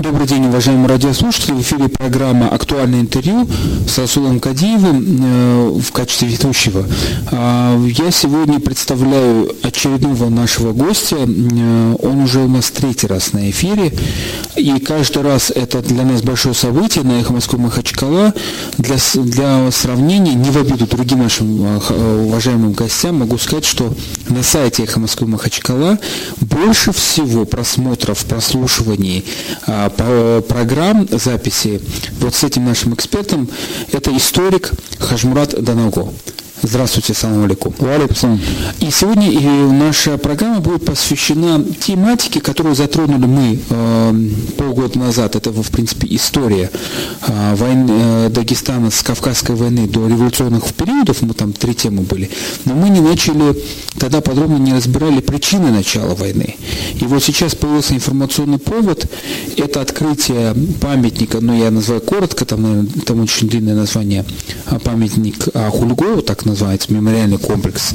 Добрый день, уважаемые радиослушатели. В эфире программа «Актуальное интервью» с Расулом Кадиевым э, в качестве ведущего. Э, я сегодня представляю очередного нашего гостя. Э, он уже у нас третий раз на эфире. И каждый раз это для нас большое событие на «Эхо Москвы Махачкала». Для, для сравнения, не в обиду другим нашим э, уважаемым гостям, могу сказать, что на сайте «Эхо Москвы Махачкала» больше всего просмотров, прослушиваний э, программ записи вот с этим нашим экспертом. Это историк Хажмурат Данаго. Здравствуйте, салам алейкум. Алейкум. И сегодня наша программа будет посвящена тематике, которую затронули мы э, полгода назад. Это, в принципе, история э, войны э, Дагестана с Кавказской войны до революционных периодов. Мы там три темы были. Но мы не начали, тогда подробно не разбирали причины начала войны. И вот сейчас появился информационный повод. Это открытие памятника, ну я называю коротко, там, наверное, там очень длинное название, а, памятник Хульгу, так называется, мемориальный комплекс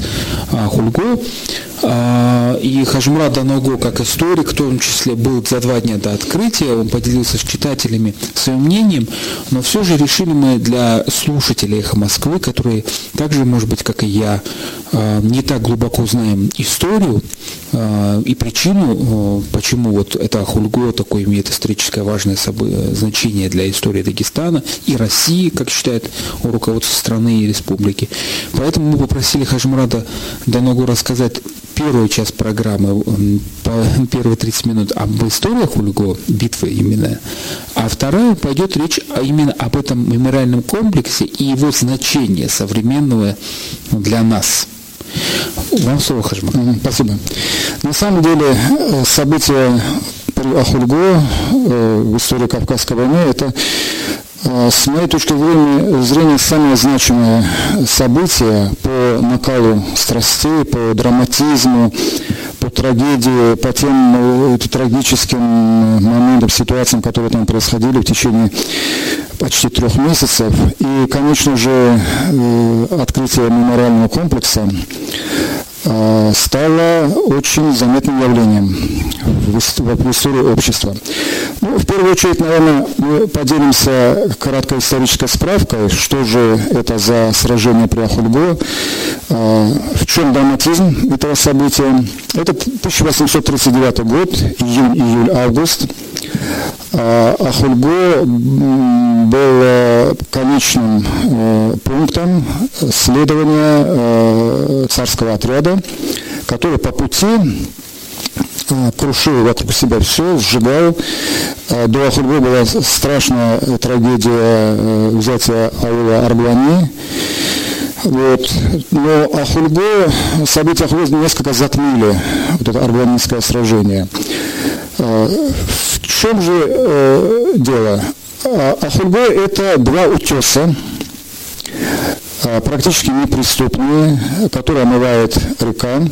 а, Хульгу. А, и Хажмурат Даного, как историк, в том числе был за два дня до открытия, он поделился с читателями своим мнением, но все же решили мы для слушателей «Эхо Москвы», которые также, может быть, как и я, а, не так глубоко знаем историю и причину, почему вот это Хульго такое имеет историческое важное значение для истории Дагестана и России, как считает руководство страны и республики. Поэтому мы попросили Хажмурада Даногу рассказать первую часть программы, первые 30 минут об историях Ульго, битвы именно, а вторая пойдет речь именно об этом мемориальном комплексе и его значении современного для нас. Вам слово, Хажмар. Спасибо. На самом деле э, события при Ахульго э, в истории Кавказской войны это с моей точки зрения, самое значимое событие по накалу страстей, по драматизму, по трагедии, по тем э, трагическим моментам, ситуациям, которые там происходили в течение почти трех месяцев. И, конечно же, э, открытие мемориального комплекса Э, стало очень заметным явлением в истории общества. Ну, в первую очередь, наверное, мы поделимся краткой исторической справкой, что же это за сражение при Ахульго, э, в чем драматизм этого события. Это 1839 год, июнь, июль, август. А, Ахульго был конечным э, пунктом следования э, царского отряда, который по пути э, крушил вокруг себя все, сжигал. До Ахульго была страшная трагедия взятия аула Арблани. Вот. Но Ахульго, события Ахульго несколько затмили вот это арбланинское сражение. В чем же э, дело? А, Ахульго – это два утеса, а, практически неприступные, которые омывает река.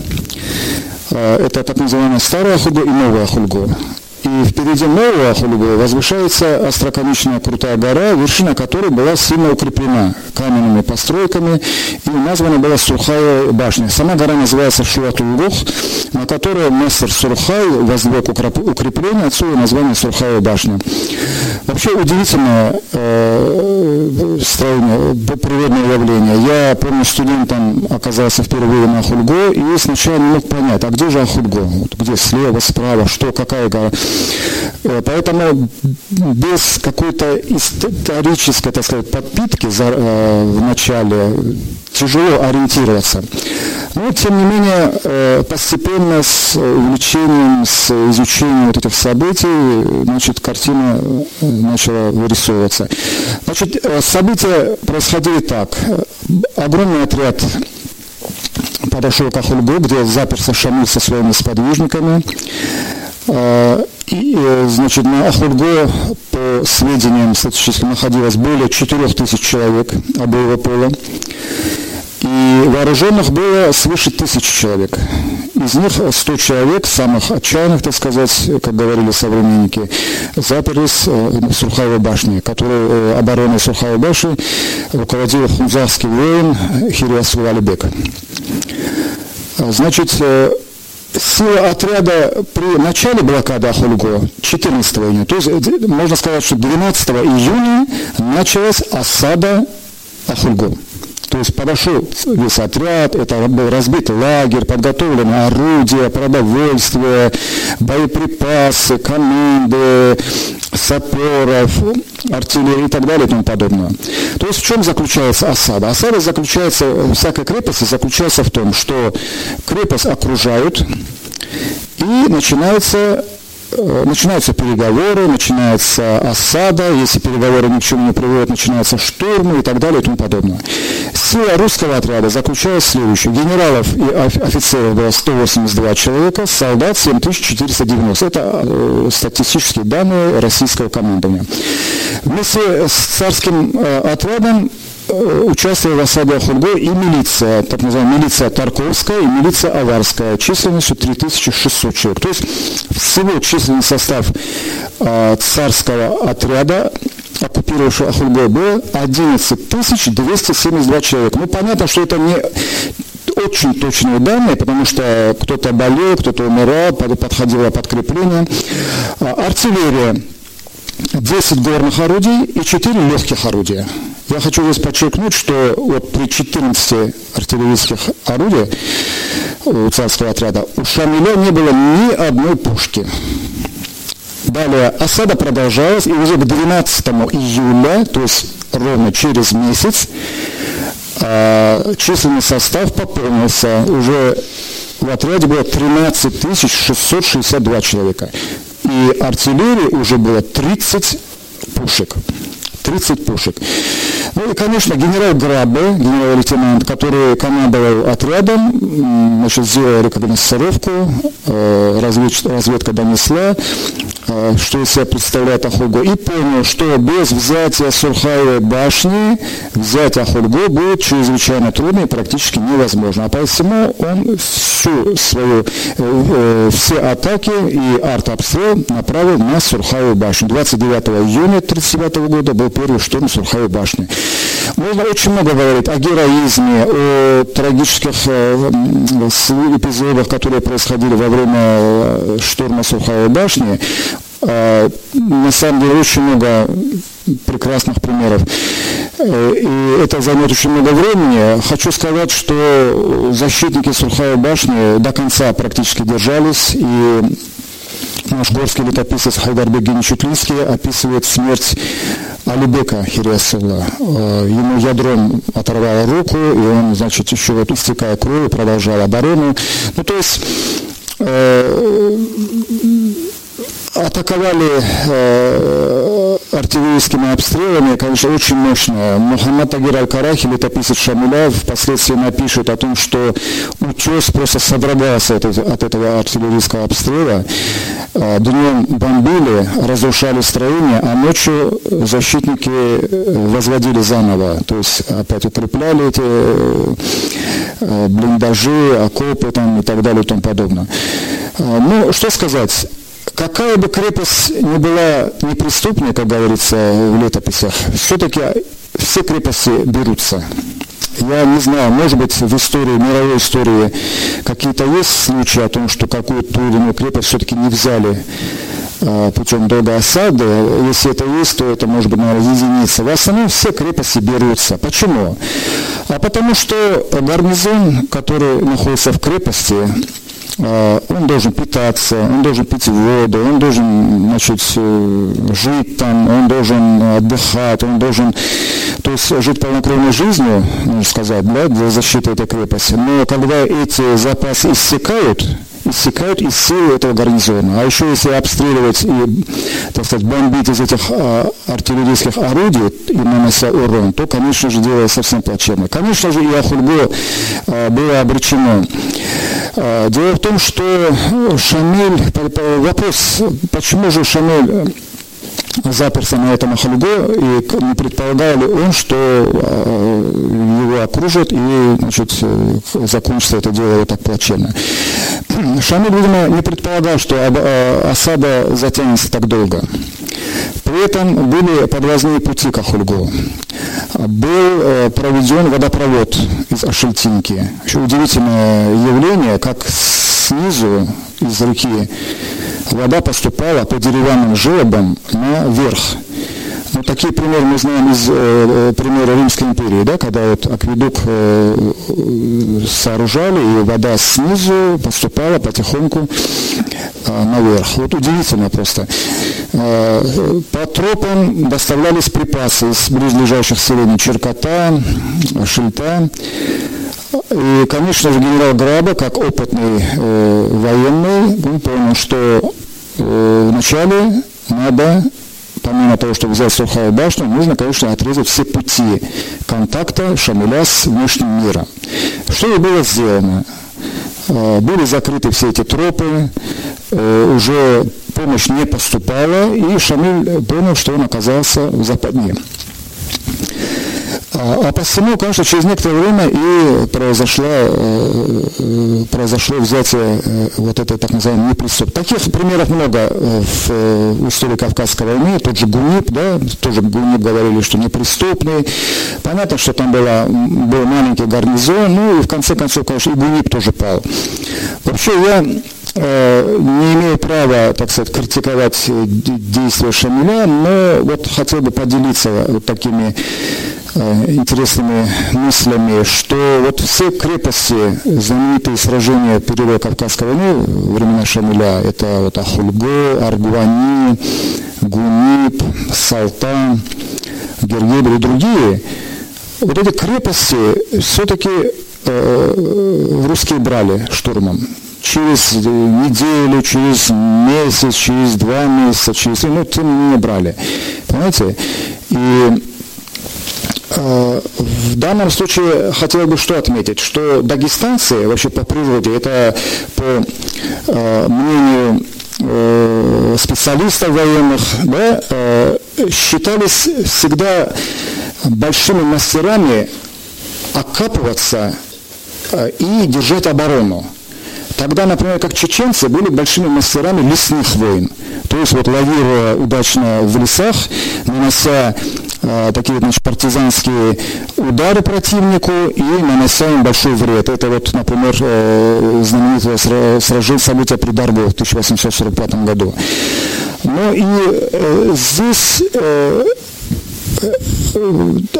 А, это так называемая старая Ахульго и новая Ахульго. И впереди нового Хулигова возвышается остроконечная крутая гора, вершина которой была сильно укреплена каменными постройками и названа была Сурхая башня. Сама гора называется Шуатулгох, на которой мастер Сурхай возвел укрепление, отсюда название Сурхая башня. Вообще удивительное э, строение, природное явление. Я помню, студентом оказался впервые на Хульго и сначала не мог понять, а где же Ахульго? Вот где слева, справа, что, какая гора? Поэтому без какой-то исторической, так сказать, подпитки э, в начале тяжело ориентироваться. Но, тем не менее, э, постепенно с увлечением, с изучением вот этих событий, значит, картина э, начала вырисовываться. Значит, события происходили так. Огромный отряд подошел к Ахульгу, где заперся Шамиль со своими сподвижниками. И, значит, на Ахульго, по сведениям статистическим, находилось более 4000 человек обоего пола. И вооруженных было свыше тысячи человек. Из них 100 человек, самых отчаянных, так сказать, как говорили современники, заперлись в Сурхаевой башне, которой э, обороной Сурхаевой башни руководил хунзарский воин Хириасу Алибек. Значит, э, сила отряда при начале блокады Ахульго 14 июня, то есть э, можно сказать, что 12 июня началась осада Ахульго. То есть подошел весь отряд, это был разбит лагерь, подготовлены орудия, продовольствие, боеприпасы, команды, саперов, артиллерии и так далее и тому подобное. То есть в чем заключается осада? Осада заключается, всякой крепости заключается в том, что крепость окружают, и начинается начинаются переговоры, начинается осада, если переговоры ни к чему не приводят, начинаются штурмы и так далее и тому подобное. Сила русского отряда заключалась в следующем. Генералов и офицеров было 182 человека, солдат 7490. Это э, статистические данные российского командования. Вместе с царским э, отрядом Э, участвовали в осаде Ахульго и милиция, так называемая милиция Тарковская и милиция Аварская, численностью 3600 человек. То есть всего численный состав э, царского отряда оккупировавшего Ахульго было 11 272 человека. Ну, понятно, что это не очень точные данные, потому что кто-то болел, кто-то умирал, подходило подкрепление. А, артиллерия 10 горных орудий и 4 легких орудия. Я хочу здесь подчеркнуть, что вот при 14 артиллерийских орудиях у царского отряда у Шамиля не было ни одной пушки. Далее осада продолжалась, и уже к 12 июля, то есть ровно через месяц, а, численный состав пополнился. Уже в отряде было 13 662 человека. И артиллерии уже было 30 пушек. 30 пушек. Ну и, конечно, генерал Грабе, генерал-лейтенант, который командовал отрядом, значит, сделал рекогносцировку, э, разведка донесла, э, что из себя представляет Ахульго, и понял, что без взятия Сурхаевой башни взять Ахульго будет чрезвычайно трудно и практически невозможно. А поэтому он всю свою, э, все атаки и артобстрел направил на Сурхаеву башню. 29 июня 1939 года был первый штурм Сурхаевой башни. Можно очень много говорить о героизме, о трагических э, эпизодах, которые происходили во время э, штурма Сурхаевой башни. Э, на самом деле очень много прекрасных примеров. И это займет очень много времени. Хочу сказать, что защитники Сурхаевой башни до конца практически держались, и наш горский летописец Хайдарбек Геничутлинский описывает смерть Алибека Хириасула. Э, ему ядром оторвало руку, и он, значит, еще вот истекая кровью, продолжал оборону. Ну, то есть э, атаковали э, артиллерийскими обстрелами, конечно, очень мощно. Мухаммад Тагир Аль-Карахи, летописец Шамиля, впоследствии напишет о том, что утес просто содрогался от, от этого артиллерийского обстрела. Э, днем бомбили, разрушали строение, а ночью защитники э, возводили заново. То есть опять укрепляли эти э, блиндажи, окопы там, и так далее и тому подобное. Ну, что сказать? Какая бы крепость ни была неприступной, как говорится в летописях, все-таки все крепости берутся. Я не знаю, может быть, в истории, мировой истории какие-то есть случаи о том, что какую-то или иную крепость все-таки не взяли э, путем долгой осады. Если это есть, то это может быть, наверное, единица. В основном все крепости берутся. Почему? А потому что гарнизон, который находится в крепости, а, он должен питаться, он должен пить воду, он должен значит, э, жить там, он должен отдыхать, он должен то есть, жить полнокровной жизнью, можно сказать, да, для защиты этой крепости. Но когда эти запасы иссякают, иссякают из силы этого гарнизона. А еще если обстреливать и, так сказать, бомбить из этих а, артиллерийских орудий и нанося урон, то, конечно же, дело совсем плачевно. Конечно же, и Ахульго а, было обречено. А, дело в том, что Шамиль, вопрос, почему же Шамиль заперся на этом Ахальго, и не предполагал ли он, что э, его окружат и значит, э, закончится это дело вот так плачевно. Шамиль, видимо, не предполагал, что э, осада затянется так долго. При этом были подвозные пути к Ахульгу. Был проведен водопровод из Ашельтинки. Еще удивительное явление, как снизу из реки вода поступала по деревянным желобам наверх. Ну, такие примеры мы знаем из э, примера Римской империи, да, когда вот акведук э, сооружали, и вода снизу поступала потихоньку э, наверх. Вот удивительно просто. Э, по тропам доставлялись припасы из близлежащих селений Черкота, Шильта. И, конечно же, генерал Граба, как опытный э, военный, он понял, что э, вначале надо помимо того, чтобы взять сухую башню, нужно, конечно, отрезать все пути контакта Шамиля с внешним миром. Что и было сделано? Э, были закрыты все эти тропы, э, уже помощь не поступала, и Шамиль понял, что он оказался в западне. А, а посему, конечно, через некоторое время и произошло, э, э, произошло взятие э, вот этой так называемой неприступ. Таких примеров много в истории Кавказской войны. Тот же Гунип, да, тоже Гунип говорили, что неприступный. Понятно, что там была, был маленький гарнизон, ну и в конце концов, конечно, и Гунип тоже пал. Вообще я не имею права, так сказать, критиковать действия Шамиля, но вот хотел бы поделиться вот такими Э, интересными мыслями, что вот все крепости, знаменитые сражения периода Кавказской войны, времена Шамиля, это вот Ахульго, Аргуани, Гунип, Салтан, Гергебель и другие, вот эти крепости все-таки э, русские брали штурмом через неделю, через месяц, через два месяца, через... Ну, тем не брали. Понимаете? И Э, в данном случае хотел бы что отметить, что дагестанцы вообще по природе, это по э, мнению э, специалистов военных, да, считались всегда большими мастерами окапываться и держать оборону. Тогда, например, как чеченцы были большими мастерами лесных войн. То есть вот лавируя удачно в лесах, нанося э, такие значит, партизанские удары противнику и нанося им большой вред. Это вот, например, э, знаменитое сражение события при Дарбу в 1845 году. Ну и э, здесь э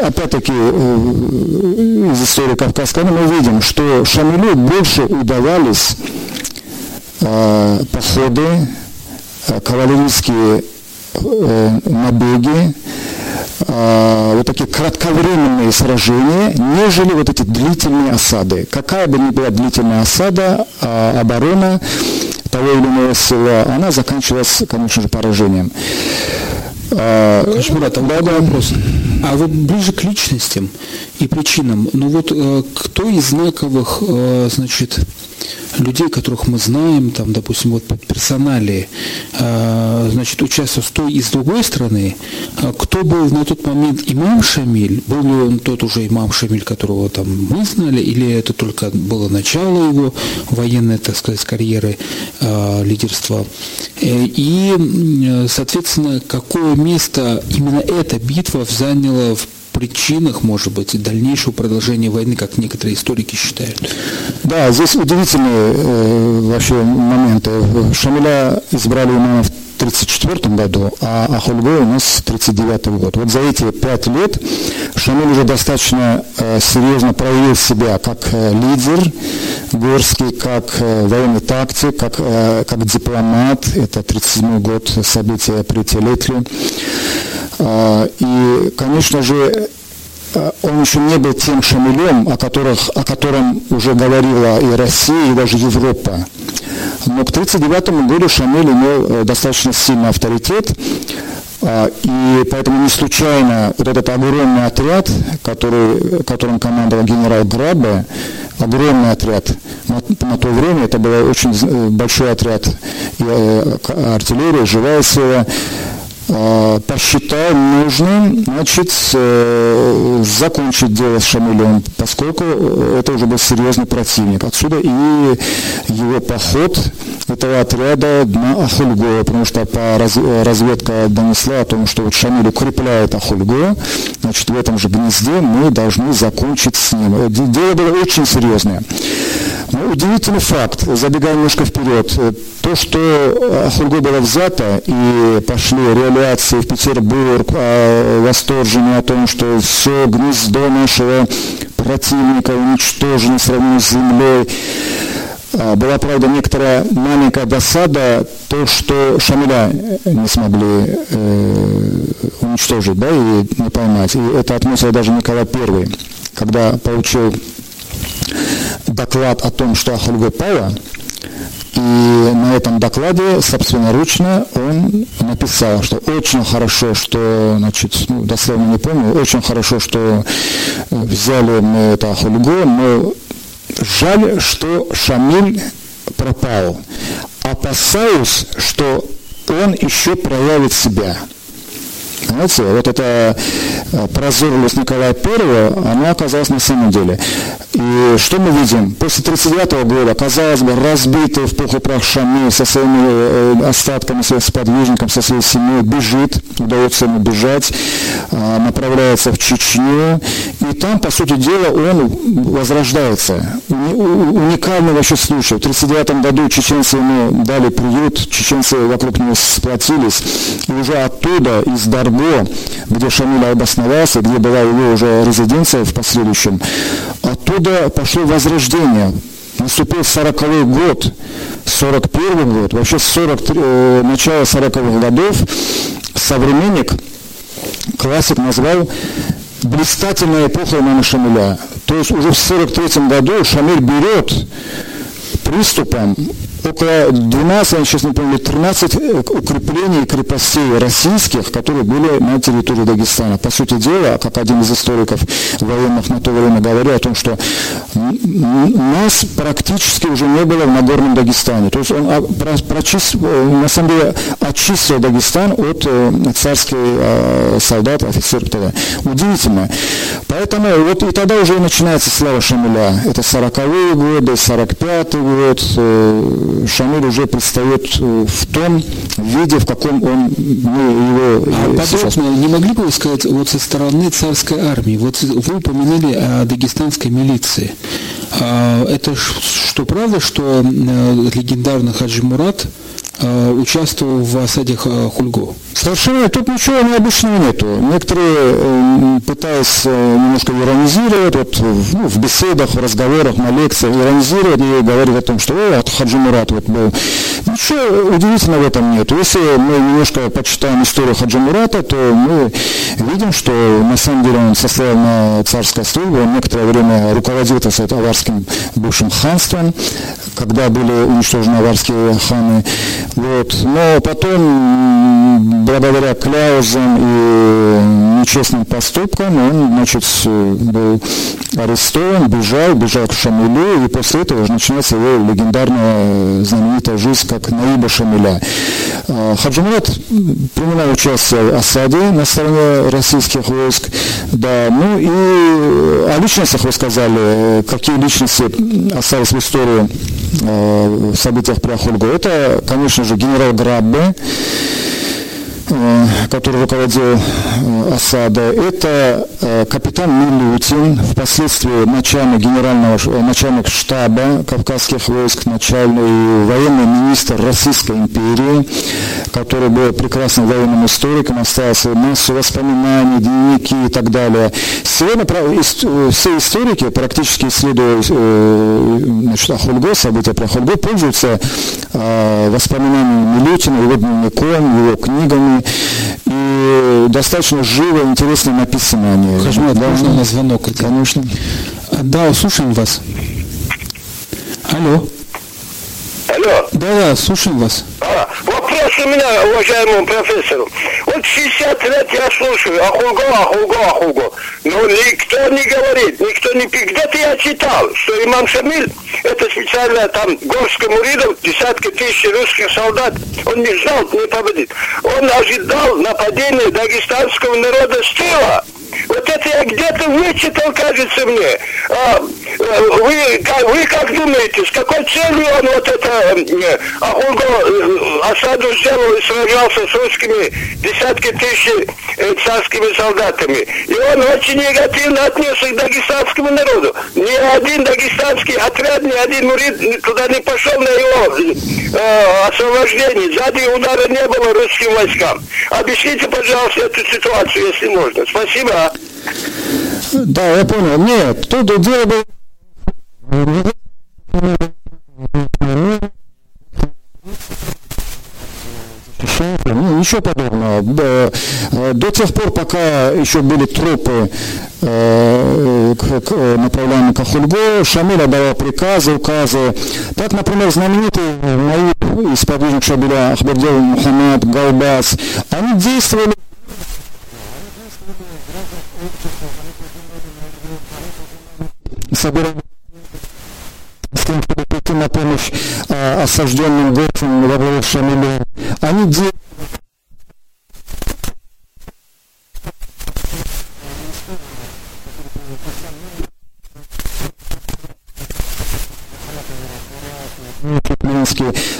опять-таки э, из истории Кавказской мы видим, что Шамилю больше удавались э, походы, э, кавалерийские э, набеги, э, вот такие кратковременные сражения, нежели вот эти длительные осады. Какая бы ни была длительная осада, э, оборона того или иного села, она заканчивалась, конечно же, поражением. А да, да. вопрос. А вот ближе к личностям и причинам, ну вот э, кто из знаковых, э, значит, людей, которых мы знаем, там, допустим, вот персонали, э, значит, участвовал с той и с другой стороны, кто был на тот момент имам Шамиль, был ли он тот уже имам Шамиль, которого там мы знали, или это только было начало его военной, так сказать, карьеры, лидерства, и, соответственно, какое место именно эта битва заняла в причинах, может быть, дальнейшего продолжения войны, как некоторые историки считают. Да, здесь удивительные э, вообще моменты. Шамиля избрали имама в 1934 году, а Ахульго у нас 1939 год. Вот за эти пять лет Шамиль уже достаточно э, серьезно проявил себя как э, лидер Горский, как э, военный тактик, как, как дипломат. Это 1937 год события при Телетле. И, конечно же, он еще не был тем шамилем, о, которых, о котором уже говорила и Россия, и даже Европа. Но к 1939 году Шамиль имел э, достаточно сильный авторитет, а, и поэтому не случайно вот этот огромный отряд, который, которым командовал генерал Грабе, огромный отряд, на, на то время это был очень э, большой отряд и, э, артиллерии, живая сила, посчитал нужным значит, э, закончить дело с Шамилем, поскольку это уже был серьезный противник. Отсюда и его поход этого отряда на Ахульго, потому что по раз, разведка донесла о том, что вот Шамиль укрепляет Ахульго, значит, в этом же гнезде мы должны закончить с ним. Дело было очень серьезное. Но удивительный факт, забегая немножко вперед, то, что Ахульго было взято и пошли реляции в Петербург, а, восторженные о том, что все гнездо нашего противника уничтожено сравнено с землей, а, была, правда, некоторая маленькая досада, то, что Шамиля не смогли э, уничтожить, да, и не поймать. И это отметил даже Николай I, когда получил доклад о том, что Ахульго пала, и на этом докладе собственноручно он написал, что очень хорошо, что, значит, ну, дословно не помню, очень хорошо, что взяли мы это Ахульго, но Жаль, что Шамиль пропал. Опасаюсь, что он еще проявит себя. Понимаете, вот эта э, прозорливость Николая I, она оказалась на самом деле. И что мы видим? После 1939 года, казалось бы, разбитый в пух и прах Шамиль со своими э, остатками, своих сподвижником, со своей семьей, бежит, удается ему бежать, э, направляется в Чечню, и там, по сути дела, он возрождается. Уникальный вообще случай. В 1939 году чеченцы ему дали приют, чеченцы вокруг него сплотились, и уже оттуда, из Дарго, где Шамиль обосновался, где была его уже резиденция в последующем, оттуда пошло возрождение. Наступил 40-й год, 41 год, вообще 40, э, начало 40-х годов современник, классик назвал блистательная эпоха имама Шамиля. То есть уже в 43 году Шамиль берет приступом около 12, я сейчас не помню, 13 э, укреплений крепостей российских, которые были на территории Дагестана. По сути дела, как один из историков военных на то время говорил о том, что нас практически уже не было в Нагорном Дагестане. То есть он а, прочист, э, на самом деле очистил Дагестан от э, царских солдат, офицеров тогда. Удивительно. Поэтому вот и тогда уже начинается слава Шамиля. Это 40-е годы, 45-й год, Шамиль уже предстает э, в том виде, в каком он ну, его а э, сейчас... не могли бы вы сказать вот со стороны царской армии? Вот вы упоминали о дагестанской милиции. А, это что правда, что э, легендарный Хаджи Мурат участвовал в осаде Хульго? Совершенно тут ничего необычного нету. Некоторые, э, пытаясь э, немножко иронизировать, вот, ну, в беседах, в разговорах, на лекциях, иронизировать и говорить о том, что о, от Хаджи Мурат вот был. Ничего удивительного в этом нет. Если мы немножко почитаем историю Хаджи Мурата, то мы видим, что на самом деле он состоял на царской службе, он некоторое время руководил, так аварским бывшим ханством, когда были уничтожены аварские ханы. Вот. Но потом благодаря кляузам и нечестным поступкам он, значит, был арестован, бежал, бежал к Шамилю, и после этого уже начинается его легендарная знаменитая жизнь, как Наиба Шамиля. А, Хаджимурат принимал участие в осаде на стороне российских войск, да, ну и о личностях вы сказали, какие личности остались в истории э, в событиях при Ахульгу. Это, конечно же, генерал Граббе, Э, который руководил э, осадой, это э, капитан Милютин, впоследствии начальник генерального начальник штаба Кавказских войск, начальный военный министр Российской империи, который был прекрасным военным историком, остался массу воспоминаний, дневники и так далее. Сегодня все историки, практически исследуя значит, Ахульго, события про Ахульго, пользуются воспоминаниями Милютина, его дневником, его книгами, и достаточно живо, интересно написаны они. Хажмат, да, можно на звонок? Конечно. А, да, слушаем вас. Алло. Алло. Да, да, слушаем вас. А, у меня, уважаемому профессору. Вот Вот 60 лет я слушаю, Ахулго, Ахулго, Ахулго. Но никто не говорит, никто не. Где-то я читал, что имам Шамиль, это специально там горским уридом, десятки тысяч русских солдат, он не знал, не победит. Он ожидал нападения дагестанского народа с тыла. Вот это я где-то вычитал, кажется мне. А, э, вы, как, вы как думаете, с какой целью он вот это э, Ахуго э, осаду сделал и сражался с русскими десятки тысяч царскими солдатами? И он очень негативно отнесся к дагестанскому народу. Ни один дагестанский отряд, ни один мурид туда не пошел на его э, освобождение. Сзади удара не было русским войскам. Объясните, пожалуйста, эту ситуацию, если можно. Спасибо. Да, я понял. Нет, тут дело было... Ну, ничего подобного. До тех пор, пока еще были трупы э, направляемые к Ахульго, Шамиль отдавал приказы, указы. Так, например, знаменитый мои сподвижник Шабиля Ахбердел Мухаммад Галбас, они действовали собираем с тем, чтобы прийти на помощь а, осажденным горцам главе Шамилю. Они делают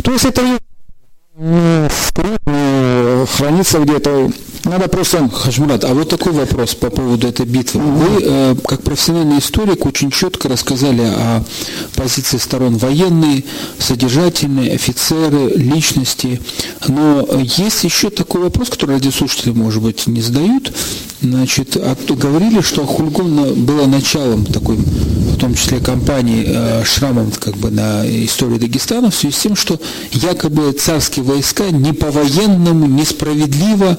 То есть это не скрыт, не хранится где-то надо просто... Хашмурат, а вот такой вопрос по поводу этой битвы. Вы, э, как профессиональный историк, очень четко рассказали о позиции сторон военные, содержательные, офицеры, личности. Но есть еще такой вопрос, который радиослушатели, может быть, не задают. Значит, а говорили, что Хульгон было началом такой, в том числе, кампании э, шрамом как бы на истории Дагестана в связи с тем, что якобы царские войска не по-военному, несправедливо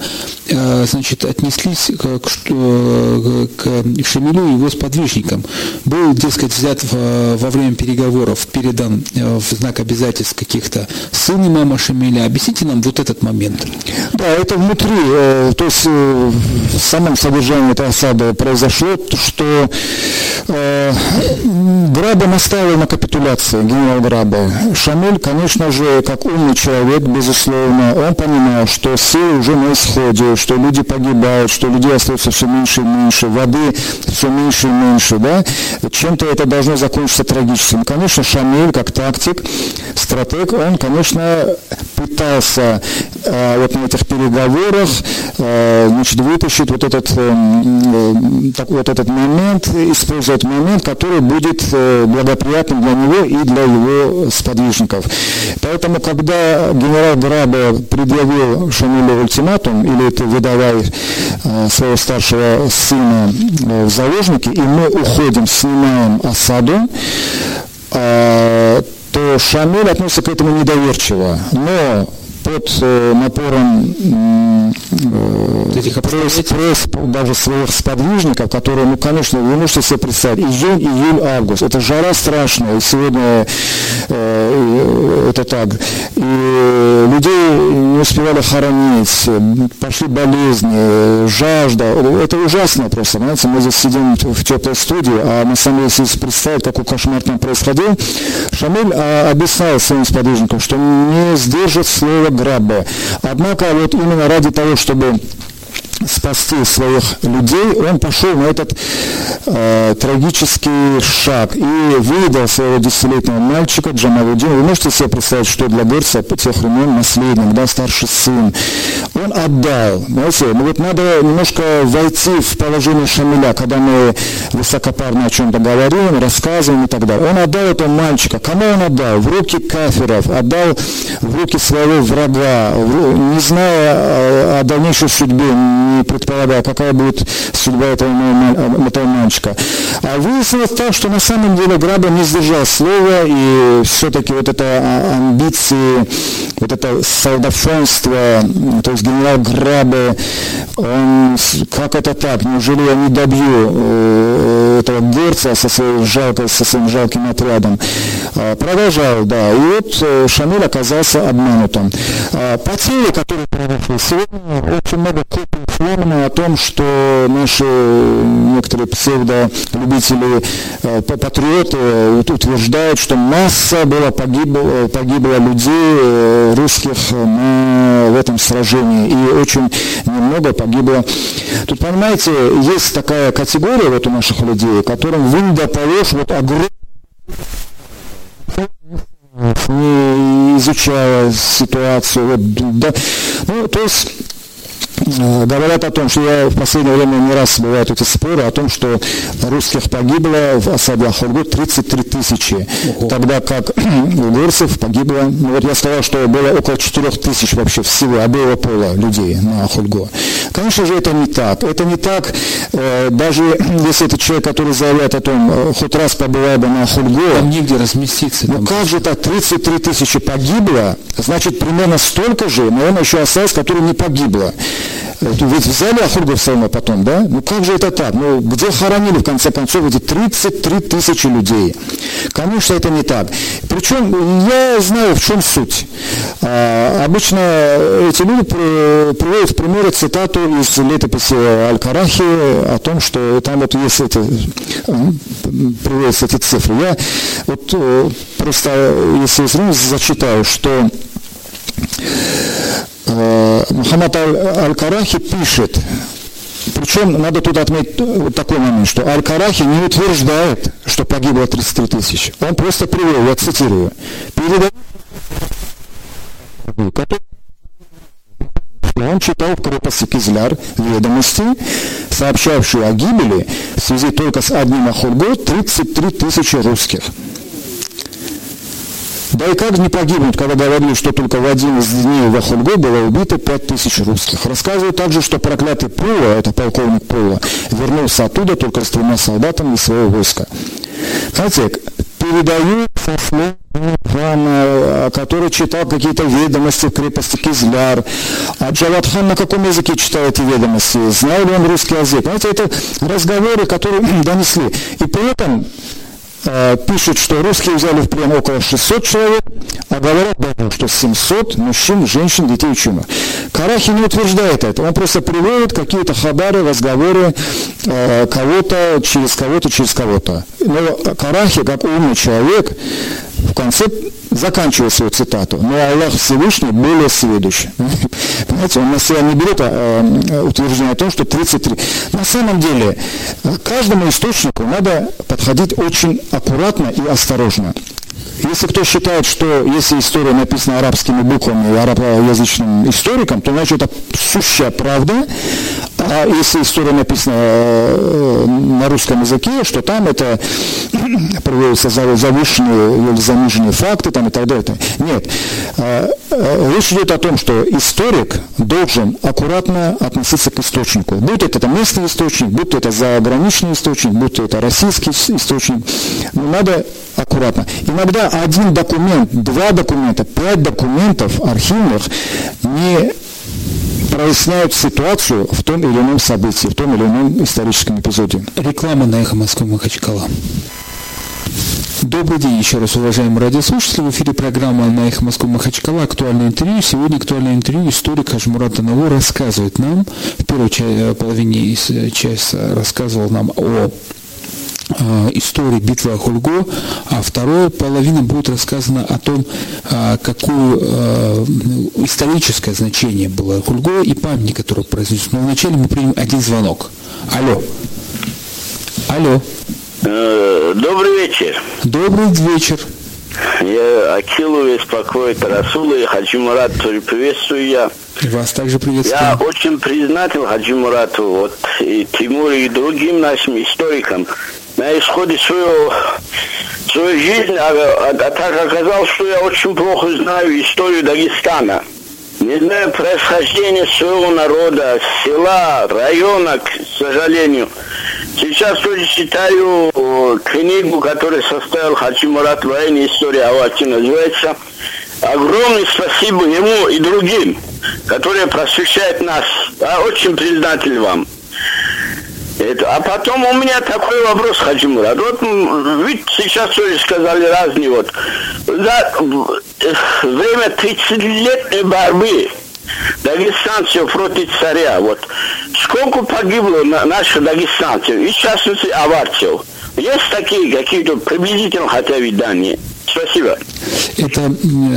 Э, значит, отнеслись к, к, к Шамилю и его сподвижникам. Был, дескать, взят в, во время переговоров, передан э, в знак обязательств каких-то сын имама Шамиля. Объясните нам вот этот момент. Да, это внутри, э, то есть в самом содержании этой осады произошло, что э, Граба наставил на капитуляции, генерал Граба. Шамиль, конечно же, как умный человек, безусловно, он понимал, что силы уже на исходе, что люди погибают, что людей остается все меньше и меньше, воды все меньше и меньше, да, чем-то это должно закончиться трагическим. Конечно, Шамиль, как тактик, стратег, он, конечно, пытался э, вот на этих переговорах э, значит, вытащить вот этот, э, э, так, вот этот момент, использовать момент, который будет э, благоприятным для него и для его сподвижников. Поэтому, когда генерал Граба предъявил Шамилю ультиматум, или это выдавай э, своего старшего сына э, в заложники, и мы уходим, снимаем осаду, э, то Шамиль относится к этому недоверчиво. Но под э, напором э, этих просьб, просьб даже своих сподвижников, которые, ну, конечно, вы можете себе представить, июнь, июль, август, это жара страшная, и сегодня э, это так. И людей не успевали хоронить, пошли болезни, жажда, это ужасно просто, понимаете, мы здесь сидим в теплой студии, а на самом деле, если представить, какой кошмар там происходил, Шамиль а, объяснял своим сподвижникам, что не сдержит слово грабы. Однако вот именно ради того, чтобы спасти своих людей, он пошел на этот э, трагический шаг и выдал своего десятилетнего мальчика Джамалудина. Вы можете себе представить, что для горца тех времен наследник, да, старший сын. Он отдал. Знаете, ну вот надо немножко войти в положение Шамиля, когда мы высокопарно о чем-то говорим, рассказываем и так далее. Он отдал этого мальчика. Кому он отдал? В руки кафиров, отдал в руки своего врага, не зная о дальнейшей судьбе, предполагал, какая будет судьба этого, этого мальчика. А выяснилось так, что на самом деле Граба не сдержал слова, и все-таки вот это а, амбиции, вот это солдафонство, то есть генерал Грабе, он, как это так, неужели я не добью э, этого горца со своим, жалко, со своим жалким отрядом? А, продолжал, да, и вот э, Шамиль оказался обманутым. А, потери, которые произошли сегодня, очень много копий сломано о том, что наши некоторые псевдолюбители, э, патриоты утверждают, что масса была погибла, погибла людей русских на, в этом сражении, и очень немного погибло. Тут, понимаете, есть такая категория вот у наших людей, которым вы не дополешь вот огромный не изучая ситуацию. Вот, да, ну, то есть Э, говорят о том, что я в последнее время не раз бывают эти споры о том, что русских погибло в осаде Ахургу 33 тысячи, тогда как у горцев погибло, ну вот я сказал, что было около 4 тысяч вообще всего обоего пола людей на Ахургу. Конечно же, это не так. Это не так, э, даже если это человек, который заявляет о том, э, хоть раз побывал бы на Ахургу. Там негде разместиться. Ну как же так, 33 тысячи погибло, значит примерно столько же, наверное, еще осталось, которое не погибло. Ведь взяли Ахургов Салма потом, да? Ну как же это так? Ну где хоронили в конце концов эти 33 тысячи людей? Конечно, это не так. Причем я знаю, в чем суть. А, обычно эти люди приводят в примеры цитату из летописи Аль-Карахи о том, что там вот есть эти, приводятся эти цифры. Я вот э, просто, если зачитаю, что Мухаммад Аль-Карахи пишет, причем надо тут отметить вот такой момент, что Аль-Карахи не утверждает, что погибло 33 тысячи. Он просто привел, я цитирую, передает он читал в крепости Кизляр ведомости, сообщавшие о гибели в связи только с одним Ахурго 33 тысячи русских. Да и как не погибнуть, когда говорили, что только в один из дней в Ахульго было убито пять тысяч русских. Рассказывают также, что проклятый Пула, это полковник Пула, вернулся оттуда только с тремя солдатами из своего войска. Знаете, передаю со слов Ивана, который читал какие-то ведомости в крепости Кизляр. А Джавадхан на каком языке читал эти ведомости? Знал ли он русский язык? Знаете, это разговоры, которые донесли. И при этом Э, пишут, что русские взяли в плен около 600 человек, а говорят даже, что 700 мужчин, женщин, детей ученых. Карахи не утверждает это, он просто приводит какие-то хабары, разговоры э, кого-то через кого-то, через кого-то. Но Карахи, как умный человек, в конце заканчивает свою цитату. Но Аллах Всевышний более сведущий. Понимаете, он на себя не берет а, а, утверждение о том, что 33. На самом деле, каждому источнику надо подходить очень аккуратно и осторожно. Если кто считает, что если история написана арабскими буквами арабоязычным историком, то значит это сущая правда, а если история написана э, на русском языке, что там это приводятся завышенные или заниженные факты там, и так далее. Нет. Речь идет о том, что историк должен аккуратно относиться к источнику. Будь это местный источник, будь это заграничный источник, будь это российский источник. Но надо аккуратно. Иногда один документ, два документа, пять документов архивных не проясняют ситуацию в том или ином событии, в том или ином историческом эпизоде. Реклама на эхо Москвы Махачкала. Добрый день еще раз, уважаемые радиослушатели. В эфире программа «На эхо Москвы Махачкала» актуальное интервью. Сегодня актуальное интервью историк Хажмурат Анало рассказывает нам, в первой половине часа рассказывал нам о Э, истории битвы Ахульго, а вторая половина будет рассказана о том, э, какое э, историческое значение было Ахульго и памятник, который произнес. Но вначале мы примем один звонок. Алло. Алло. Добрый вечер. Добрый вечер. Я Акилу беспокоит Расула и Хаджи Мурат, приветствую я. И вас также приветствую. Я очень признателен Хаджи Мурату, вот, и Тимуру, и другим нашим историкам, на исходе своего, своей жизни, а, а, а так оказалось, что я очень плохо знаю историю Дагестана. не знаю происхождение своего народа, села, района, к сожалению. Сейчас тоже читаю книгу, которую составил Хаджи Мурат «Военная история Авати» называется. Огромное спасибо ему и другим, которые просвещают нас. Я очень признатель вам. Это, а потом у меня такой вопрос, Хаджи Мурат. Вот ведь сейчас тоже сказали разные вот. За время 30-летней борьбы дагестанцев против царя, вот сколько погибло на, наших дагестанцев, и в частности аварцев. Есть такие какие-то приблизительно хотя бы данные? Спасибо. Это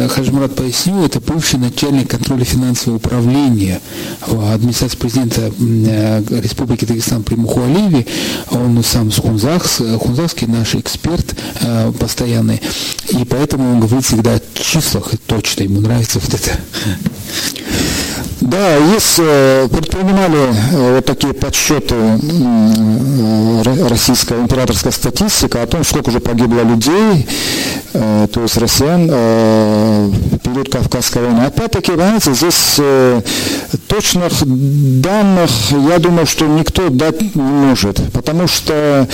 Хаджмурат пояснил, это бывший начальник контроля финансового управления администрации президента э, Республики Дагестан при Мухуалиеве. Он сам с Хунзахс, Хунзахский наш эксперт э, постоянный, и поэтому он говорит всегда о числах, точно ему нравится вот это. Да, есть, э, предпринимали вот такие подсчеты российская императорская статистика о том, сколько уже погибло людей, Э, то есть россиян э, в период Кавказской войны. Опять-таки, понимаете, здесь э, точных данных, я думаю, что никто дать не может, потому что Э,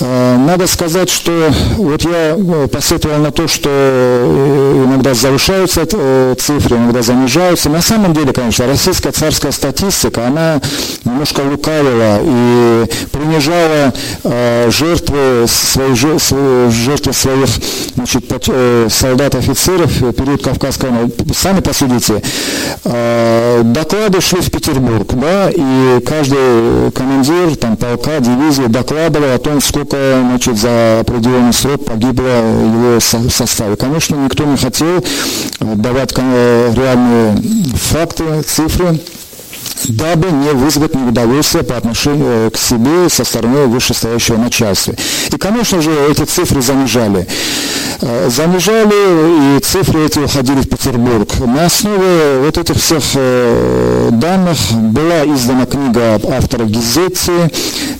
надо сказать, что вот я э, посетовал на то, что э, иногда завышаются цифры, иногда занижаются. На самом деле, конечно, российская царская статистика, она немножко лукавила и принижала жертвы, свои, жертвы своих значит, солдат, офицеров в период Кавказской войны. Сами посудите, доклады шли в Петербург, да, и каждый командир там, полка, дивизии докладывал о том, сколько сколько значит, за определенный срок погибло его составе. Конечно, никто не хотел давать реальные факты, цифры дабы не вызвать неудовольствие по отношению э, к себе со стороны вышестоящего начальства. И, конечно же, эти цифры занижали. Э, занижали, и цифры эти уходили в Петербург. На основе вот этих всех э, данных была издана книга автора Гизетти.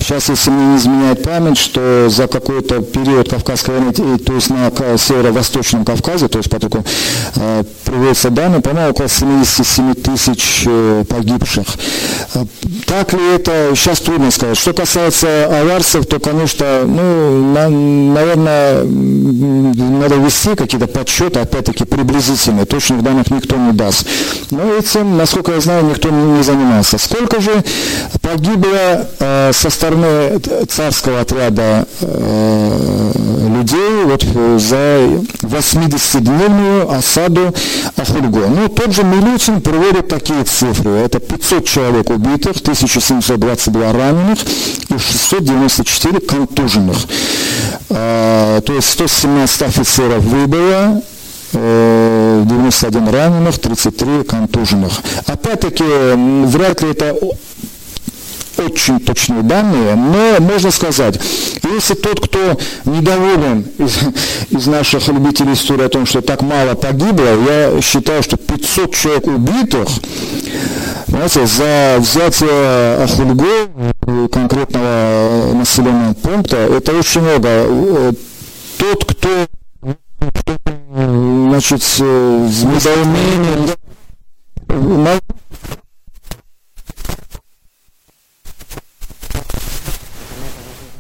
Сейчас, если мне не изменяет память, что за какой-то период Кавказской войны, то есть на северо-восточном Кавказе, то есть поскольку приводятся данные, по-моему, около 77 тысяч погибших. Э, так ли это, сейчас трудно сказать. Что касается аварцев, то, конечно, ну, на, наверное, надо вести какие-то подсчеты, опять-таки, приблизительные. Точных данных никто не даст. Но этим, насколько я знаю, никто не занимался. Сколько же погибло э, со стороны царского отряда э, людей вот за 80-дневную осаду Ахульго? Ну, тот же Милютин приводит такие цифры. Это 500 человек убитых, 1722 раненых и 694 контуженных. А, то есть 117 офицеров выбыло, 91 э, раненых, 33 контуженных. Опять-таки, вряд ли это очень точные данные, но можно сказать, если тот, кто недоволен из, из наших любителей истории о том, что так мало погибло, я считаю, что 500 человек убитых, знаете, за взятие Ахульго, конкретного населенного пункта, это очень много. Тот, кто значит, с недоумением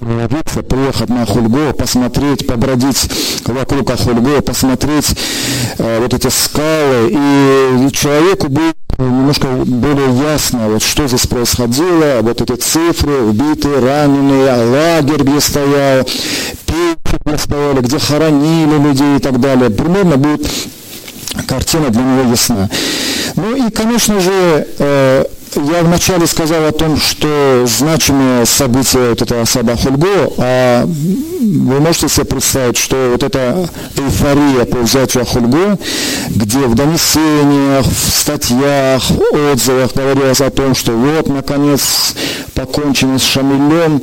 остановиться, приехать на Хульго, посмотреть, побродить вокруг Ахульго, посмотреть э, вот эти скалы, и человеку будет немножко более ясно, вот что здесь происходило, вот эти цифры, убитые, раненые, лагерь, где стоял, печи, где стояли, где хоронили людей и так далее. Примерно будет картина для него ясна. Ну и, конечно же, э, я вначале сказал о том, что значимое событие вот это осада Хульго, а вы можете себе представить, что вот эта эйфория по взятию Хульго, где в донесениях, в статьях, отзывах говорилось о том, что вот, наконец, покончено с Шамилем,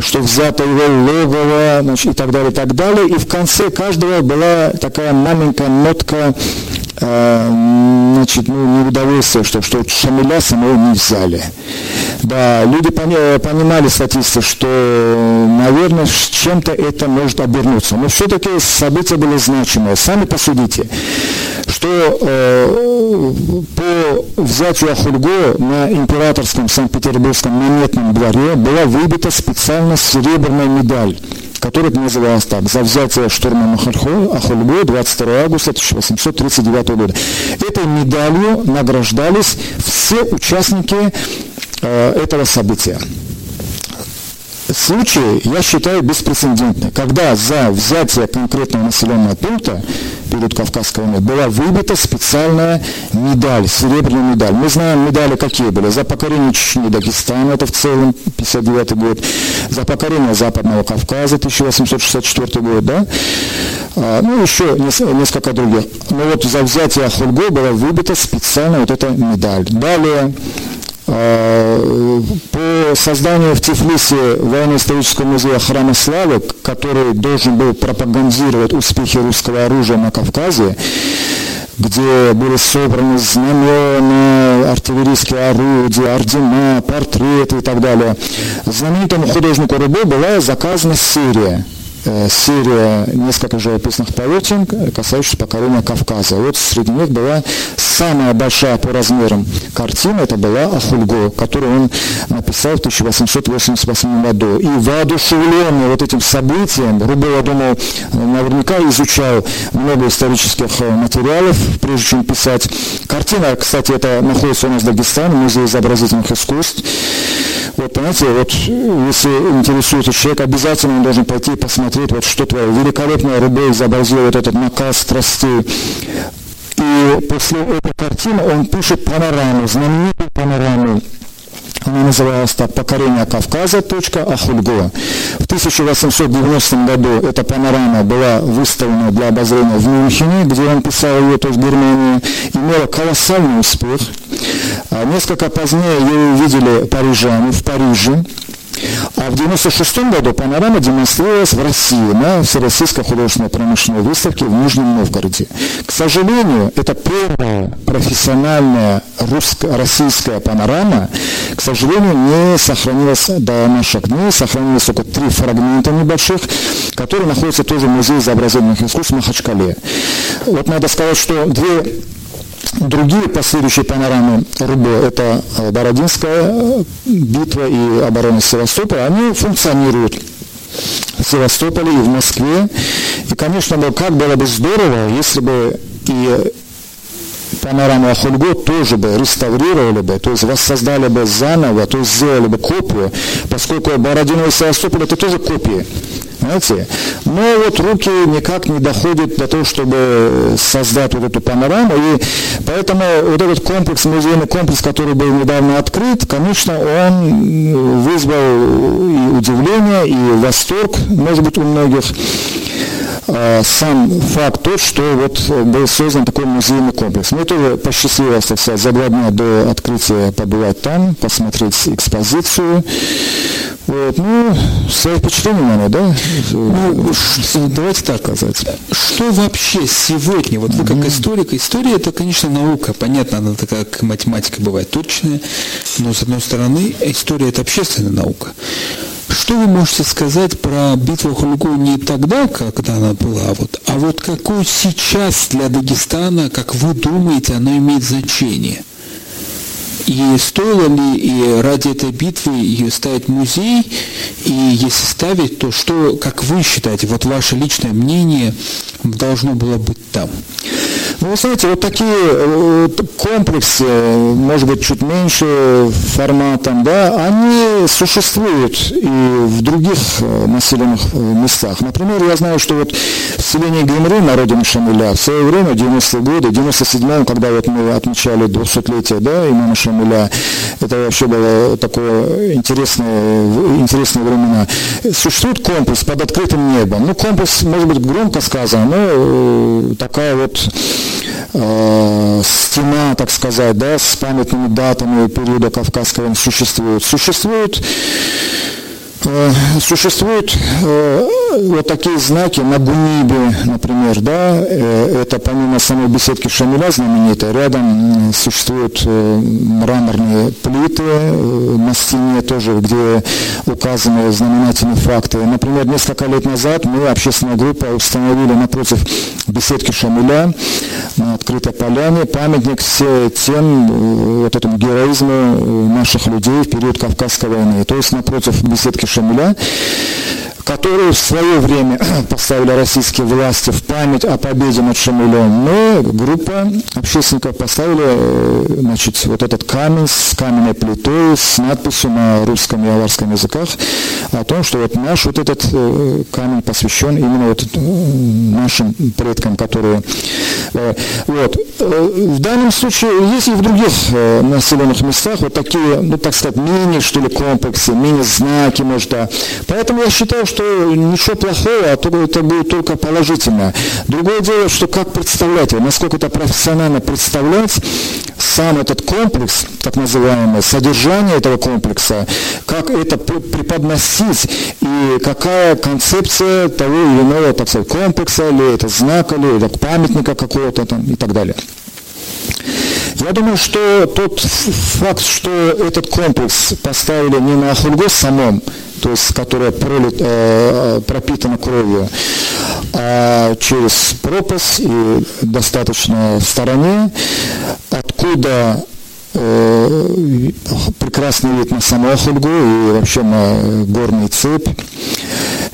что взято его логово, значит, и так далее, и так далее. И в конце каждого была такая маленькая нотка значит, ну, неудовольствие, что, что Шамиля самого не взяли. Да, люди пони, понимали статисты, что, наверное, чем-то это может обернуться. Но все-таки события были значимые. Сами посудите, что э, по взятию Ахульго на императорском Санкт-Петербургском монетном дворе была выбита специально серебряная медаль которая называлась так, за взятие штурма Ахульго 22 августа 1839 года. Этой медалью награждались все участники э, этого события случай, я считаю, беспрецедентный, когда за взятие конкретного населенного пункта перед Кавказской войной была выбита специальная медаль, серебряная медаль. Мы знаем медали какие были. За покорение Чечни Дагестана, это в целом 59 год. За покорение Западного Кавказа, 1864 год, да? А, ну, еще несколько других. Но вот за взятие Ахульго была выбита специальная вот эта медаль. Далее, по созданию в Тифлисе военно-исторического музея Храма Славы, который должен был пропагандировать успехи русского оружия на Кавказе, где были собраны знамена, артиллерийские орудия, ордена, портреты и так далее. Знаменитому художнику Рыбо была заказана серия Э, серия несколько живописных полотен, касающихся покорения Кавказа. Вот среди них была самая большая по размерам картина, это была Ахульго, которую он написал в 1888 году. И воодушевленный вот этим событием, Рубо, я думал, наверняка изучал много исторических э, материалов, прежде чем писать. Картина, кстати, это находится у нас в Дагестане, в Музее изобразительных искусств. Вот, понимаете, вот если интересуется человек, обязательно он должен пойти и посмотреть, вот что твое великолепное Рубей изобразил вот этот наказ страстей. И после этой картины он пишет панораму, знаменитую панораму она называлась так «Покорение Кавказа. Ахульго». В 1890 году эта панорама была выставлена для обозрения в Мюнхене, где он писал ее, то есть в Германии, имела колоссальный успех. А несколько позднее ее увидели парижане в Париже, а в 1996 году панорама демонстрировалась в России на Всероссийской художественной промышленной выставке в Нижнем Новгороде. К сожалению, это первая профессиональная русско-российская панорама, к сожалению, не сохранилась до наших дней. Сохранились только три фрагмента небольших, которые находятся тоже в Музее изобразительных искусств в Махачкале. Вот надо сказать, что две Другие последующие панорамы РУБ, это э, Бородинская э, битва и оборона Севастополя, они функционируют в Севастополе и в Москве. И, конечно, как было бы здорово, если бы и панораму Ахульго тоже бы реставрировали бы, то есть воссоздали бы заново, то есть сделали бы копию, поскольку Бородино и Севастополь это тоже копии. Понимаете? Но вот руки никак не доходят до того, чтобы создать вот эту панораму. И поэтому вот этот комплекс, музейный комплекс, который был недавно открыт, конечно, он вызвал и удивление, и восторг, может быть, у многих. А, сам факт тот, что вот был создан такой музейный комплекс. Мне тоже посчастливилось, так сказать, за два дня до открытия побывать там, посмотреть экспозицию. Вот, ну, свои впечатления, наверное, да? Ну, давайте так сказать. Что вообще сегодня, вот вы как историк, история это, конечно, наука, понятно, она такая, как математика бывает точная, но, с одной стороны, история это общественная наука. Что вы можете сказать про битву Хулгу не тогда, когда она была, вот, а вот какую сейчас для Дагестана, как вы думаете, она имеет значение? И стоило ли и ради этой битвы ее ставить музей, и если ставить, то что, как вы считаете, вот ваше личное мнение должно было быть там? Ну, вы знаете, вот такие э, комплексы, может быть, чуть меньше форматом, да, они существуют и в других э, населенных э, местах. Например, я знаю, что вот в селении Гюмры на родине Шамиля в свое время, 90-е годы, 97-м, когда вот мы отмечали 200-летие, да, имама Шамиля, это вообще было такое интересное, интересные времена. Существует комплекс под открытым небом. Ну, комплекс, может быть, громко сказано, но такая вот э, стена, так сказать, да, с памятными датами периода Кавказского существует. Существует, э, существует э, вот такие знаки на Гунибе, например, да, э, это помимо самой беседки Шамиля знаменитой, рядом существуют мраморные плиты на стене тоже, где указаны знаменательные факты. Например, несколько лет назад мы, общественная группа, установили напротив беседки Шамиля на открытой поляне памятник тем вот этому героизму наших людей в период Кавказской войны. То есть напротив беседки Шамиля которую в свое время поставили российские власти в память о победе над Шамилем, мы, группа общественников, поставили э, значит, вот этот камень с каменной плитой, с надписью на русском и аварском языках о том, что вот наш вот этот э, камень посвящен именно вот э, нашим предкам, которые... Вот. В данном случае есть и в других населенных местах вот такие, ну так сказать, мини, что ли, комплексы, мини-знаки, может, да. Поэтому я считаю, что ничего плохого, а то это будет только положительно. Другое дело, что как представлять его, насколько это профессионально представлять, сам этот комплекс, так называемое, содержание этого комплекса, как это преподносить и какая концепция того или иного, так сказать, комплекса, или это знак, или это памятника какого-то там и так далее. Я думаю, что тот факт, что этот комплекс поставили не на Ахульго самом, то есть которая пролит, э, пропитана кровью, а через пропасть и достаточно в стороне, откуда э, прекрасный вид на саму Хульгу и вообще на горный цепь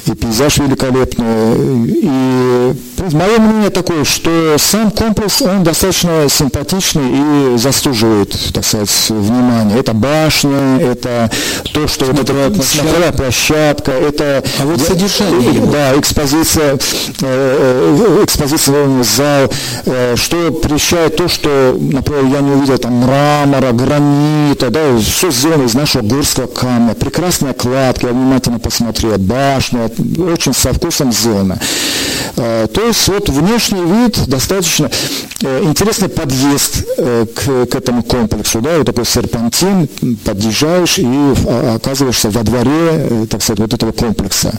и пейзаж великолепный. И мое мнение такое, что сам комплекс, он достаточно симпатичный и заслуживает, так сказать, внимания. Это башня, это то, что смотровая вот это смотровая площадка, это... А вот содержание. Да, экспозиция, э, э, экспозиционный зал, э, что прещает то, что, например, я не увидел там мрамора, гранита, да, все сделано из нашего горского камня, прекрасная кладка, я внимательно посмотрел, башня, очень со вкусом сделано. Э, то есть вот внешний вид достаточно э, интересный подъезд э, к, к этому комплексу, да, вот такой серпантин, подъезжаешь и а, оказываешься во дворе, так сказать, вот этого комплекса.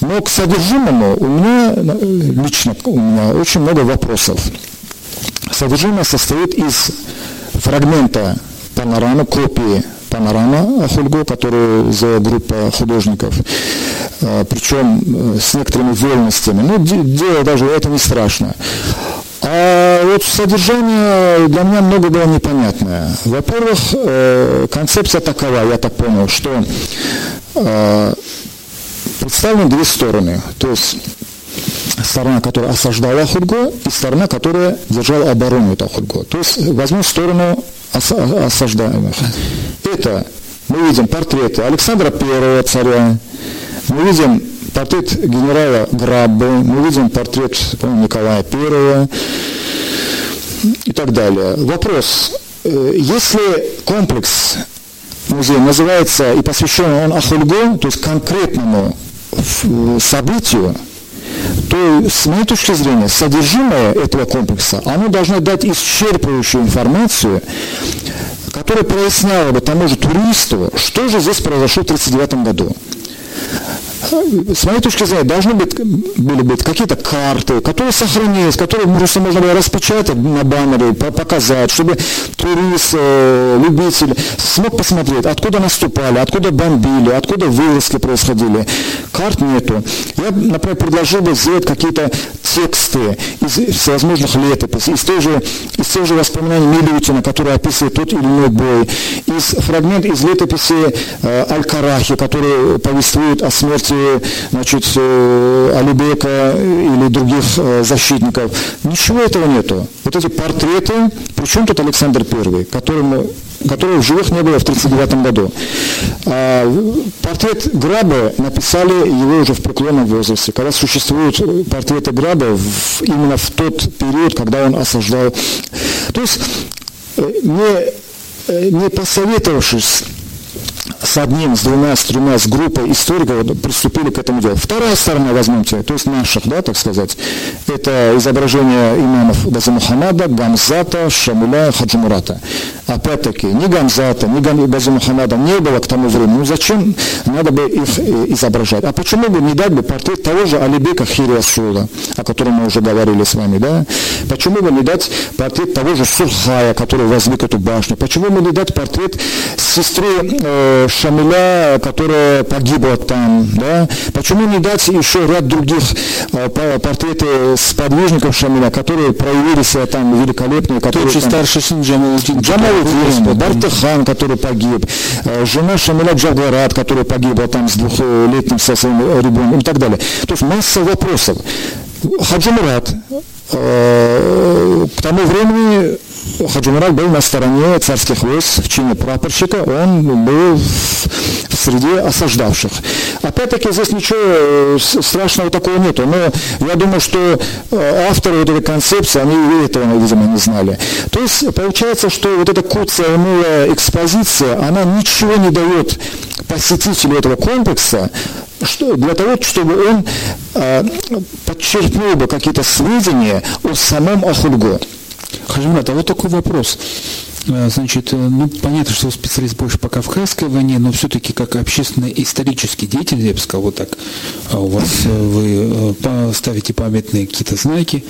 Но к содержимому у меня, лично у меня очень много вопросов. Содержимое состоит из фрагмента панорамы, копии панорама Хульго, которую за группа художников, а, причем э, с некоторыми вольностями. Ну, дело даже это не страшно. А вот содержание для меня много было непонятное. Во-первых, э, концепция такова, я так понял, что э, представлены две стороны. То есть сторона, которая осаждала Худго, и сторона, которая держала оборону этого Худго. То есть возьмем сторону осаждаемых. Это мы видим портреты Александра Первого царя, мы видим портрет генерала Граббы, мы видим портрет Николая Первого и так далее. Вопрос, э, если комплекс музея называется и посвящен он Ахульгу, то есть конкретному событию, то с моей точки зрения содержимое этого комплекса, оно должно дать исчерпывающую информацию, которая проясняла бы тому же туристу, что же здесь произошло в 1939 году с моей точки зрения, должны быть, были быть какие-то карты, которые сохранились, которые просто можно было распечатать на баннере, показать, чтобы турист, э, любитель смог посмотреть, откуда наступали, откуда бомбили, откуда вылазки происходили. Карт нету. Я, например, предложил бы сделать какие-то тексты из всевозможных летописей, из, той же, из тех же воспоминаний Милютина, который описывает тот или иной бой, из фрагмент из летописи э, Аль-Карахи, который повествует о смерти значит, э, Алибека или других э, защитников. Ничего этого нету. Вот эти портреты, причем тут Александр I, которому которого в живых не было в 1939 году. А, портрет Граба написали его уже в преклонном возрасте, когда существуют портреты Граба именно в тот период, когда он осаждал. То есть, э, не, не посоветовавшись с одним, с двумя, с тремя, с группой историков приступили к этому делу. Вторая сторона, возьмемте, то есть наших, да, так сказать, это изображение имамов Газа Мухаммада, Гамзата, Шамиля, Хаджимурата. Опять-таки, ни Гамзата, ни Газа Мухаммада не было к тому времени. Ну зачем надо бы их э, изображать? А почему бы не дать бы портрет того же Алибека Хириасула, о котором мы уже говорили с вами, да? Почему бы не дать портрет того же Сурхая, который возвык эту башню? Почему бы не дать портрет сестры э, Шамиля, которая погибла там, да? Почему не дать еще ряд других э, портреты сподвижников Шамиля, которые проявили себя там великолепные, которые... Тот же старший сын Джамалудин. Джамалудин, Бартыхан, который погиб, э, жена Шамиля Джавгарат, которая погибла там с двухлетним со своим ребенком и так далее. То есть масса вопросов. Хаджи Мурат, э, к тому времени Хаджимурат был на стороне царских войск в чине прапорщика, он был в среде осаждавших. Опять-таки здесь ничего э, страшного такого нету, но я думаю, что э, авторы вот этой концепции, они этого, видимо, не знали. То есть получается, что вот эта куцая унылая экспозиция, она ничего не дает посетителю этого комплекса, что, для того, чтобы он э, подчеркнул бы какие-то сведения о самом Ахульго. Хажимрат, а вот такой вопрос. Э, значит, э, ну, понятно, что специалист больше по Кавказской войне, но все-таки как общественно-исторический деятель, я бы сказал, вот так, а у вас э, вы ставите памятные какие-то знаки.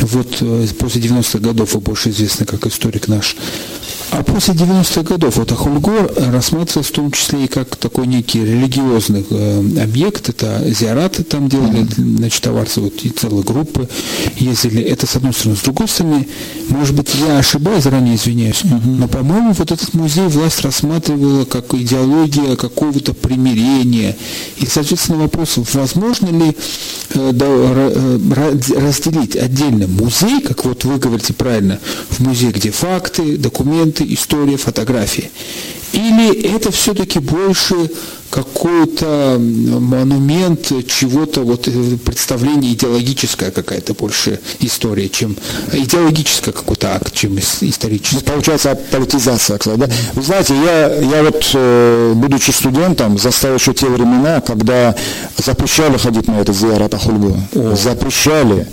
Вот после 90-х годов вы больше известны как историк наш. А после 90-х годов вот Ахульгор рассматривался в том числе и как такой некий религиозный э, объект. Это зиараты там делали, значит, товарцы, вот и целые группы ездили. Это с одной стороны. С другой стороны, может быть, я ошибаюсь, заранее извиняюсь, но, по-моему, вот этот музей власть рассматривала как идеология какого-то примирения. И, соответственно, вопрос, возможно ли э, э, разделить отдельно музей, как вот вы говорите правильно, в музей, где факты, документы, история, фотографии. Или это все-таки больше какой-то монумент чего-то, вот э, представление идеологическое какая-то больше история, чем идеологическое какой-то акт, чем исторический. Ну, получается политизация, кстати, да? Вы знаете, я, я вот, э, будучи студентом, застал еще те времена, когда запрещали ходить на это зиарат Ахульгу. Запрещали.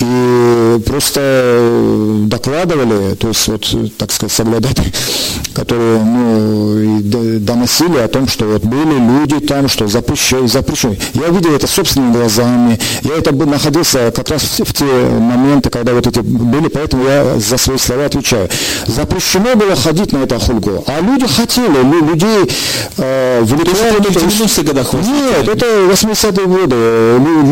И просто э, докладывали, то есть вот, так сказать, соглядатели, которые ну, доносили о том, что вот были люди там, что запрещай, запрещай. Я видел это собственными глазами. Я это находился как раз в те моменты, когда вот эти были, поэтому я за свои слова отвечаю. Запрещено было ходить на это хульгу. А люди хотели, людей э, в 90-х годах Нет, это 80-е годы.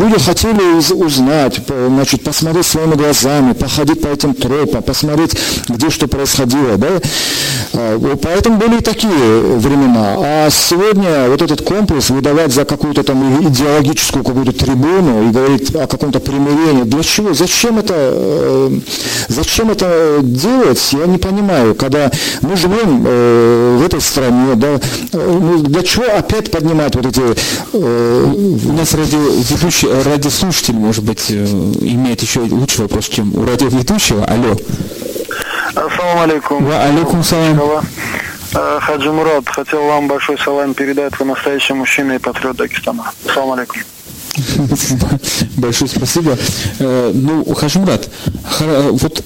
Люди хотели узнать, значит, посмотреть своими глазами, походить по этим тропам, посмотреть, где что происходило. Да? А, поэтому были и такие времена. А сегодня вот этот комплекс выдавать за какую-то там идеологическую какую-то трибуну и говорить о каком-то примирении. Для чего? Зачем это, э, зачем это делать? Я не понимаю. Когда мы живем э, в этой стране, да, э, ну, для чего опять поднимать вот эти... У нас радиоведущий, радиослушатель, может быть, имеет еще лучший вопрос, чем у радиоведущего. Алло. Ассаламу алейкум. Ва алейкум салам. Э, Хаджи Мурат, хотел вам большой салам передать. Вы настоящий мужчина и патриот Дагестана. Салам алейкум. Большое спасибо. Э, ну, Хажимрат, вот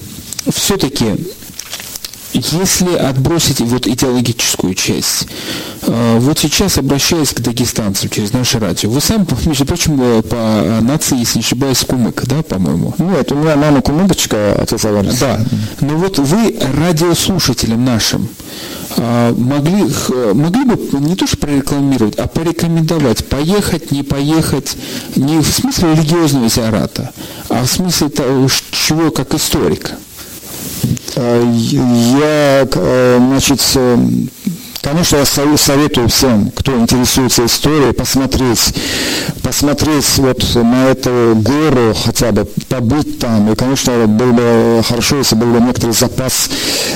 все-таки если отбросить вот идеологическую часть, э, вот сейчас обращаясь к дагестанцам через наше радио, вы сам, между прочим, э, по нации, если не ошибаюсь, кумык, да, по-моему? Нет, у меня мама кумыкочка, отец Аварис. Да, но вот вы радиослушателям нашим э, могли, могли бы не то что прорекламировать, а порекомендовать, поехать, не поехать, не в смысле религиозного зиарата, а в смысле того, чего как историка. Э, я, э, значит, э, Конечно, я советую всем, кто интересуется историей, посмотреть, посмотреть вот на эту гору хотя бы, побыть там. И, конечно, было бы хорошо, если был бы некоторый запас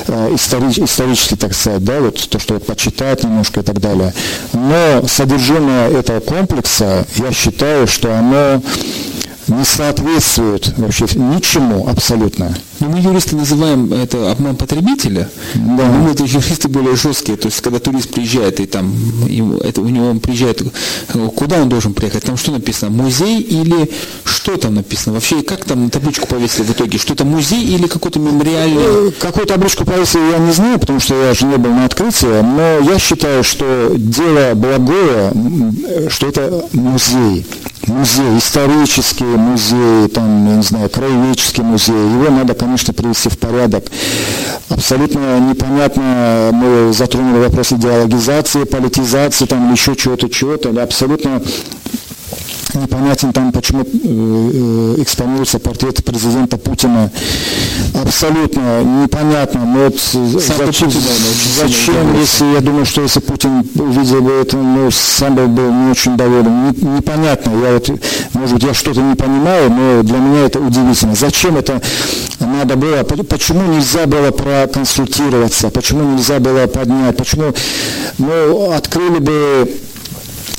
историч, исторический, так сказать, да, вот то, что вот, почитать немножко и так далее. Но содержимое этого комплекса, я считаю, что оно не соответствует вообще ничему абсолютно. Но мы юристы называем это обман потребителя. Да. Мы это юристы более жесткие. То есть, когда турист приезжает, и там ему, это, у него он приезжает, куда он должен приехать? Там что написано? Музей или что там написано? Вообще, как там на табличку повесили в итоге? Что это музей или какой-то мемориальный? Э, какую табличку повесили, я не знаю, потому что я же не был на открытии, но я считаю, что дело благое, что это музей музей, исторический музей, там, я не знаю, краеведческий музей, его надо, конечно, привести в порядок. Абсолютно непонятно, мы затронули вопрос идеологизации, политизации, там, еще чего-то, чего-то, абсолютно непонятен там, почему э, э, экспонируется портрет президента Путина. Абсолютно непонятно. Но вот зачем, зачем если, я думаю, что если Путин увидел бы это, ну, сам бы был не очень доволен. непонятно. Я вот, может быть, я что-то не понимаю, но для меня это удивительно. Зачем это надо было, почему нельзя было проконсультироваться, почему нельзя было поднять, почему, ну, открыли бы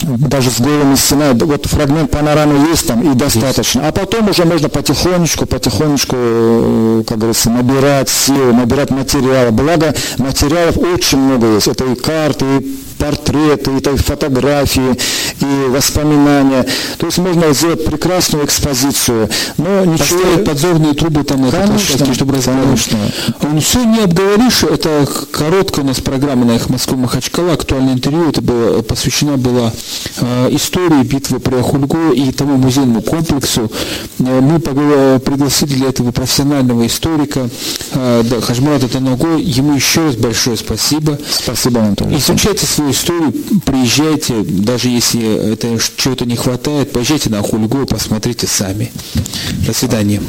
даже с голыми стенами, вот фрагмент панорамы есть там и достаточно. А потом уже можно потихонечку, потихонечку, э, как говорится, набирать силы, набирать материалы. Благо материалов очень много есть. Это и карты, и портреты, и фотографии, и воспоминания. То есть можно сделать прекрасную экспозицию. Но ничего... Поставить подзорные трубы там на конечно, площадке, чтобы конечно. Он все не обговоришь. Это короткая у нас программа на их Москву Махачкала, актуальное интервью. Это было, посвящена была э, истории битвы при Ахульго и тому музейному комплексу. Э, мы пригласили для этого профессионального историка э, да, Хажмурата Танаго. Ему еще раз большое спасибо. Спасибо, Анатолий. Изучайте свою историю, приезжайте, даже если это чего-то не хватает, поезжайте на Хульгу и посмотрите сами. До свидания.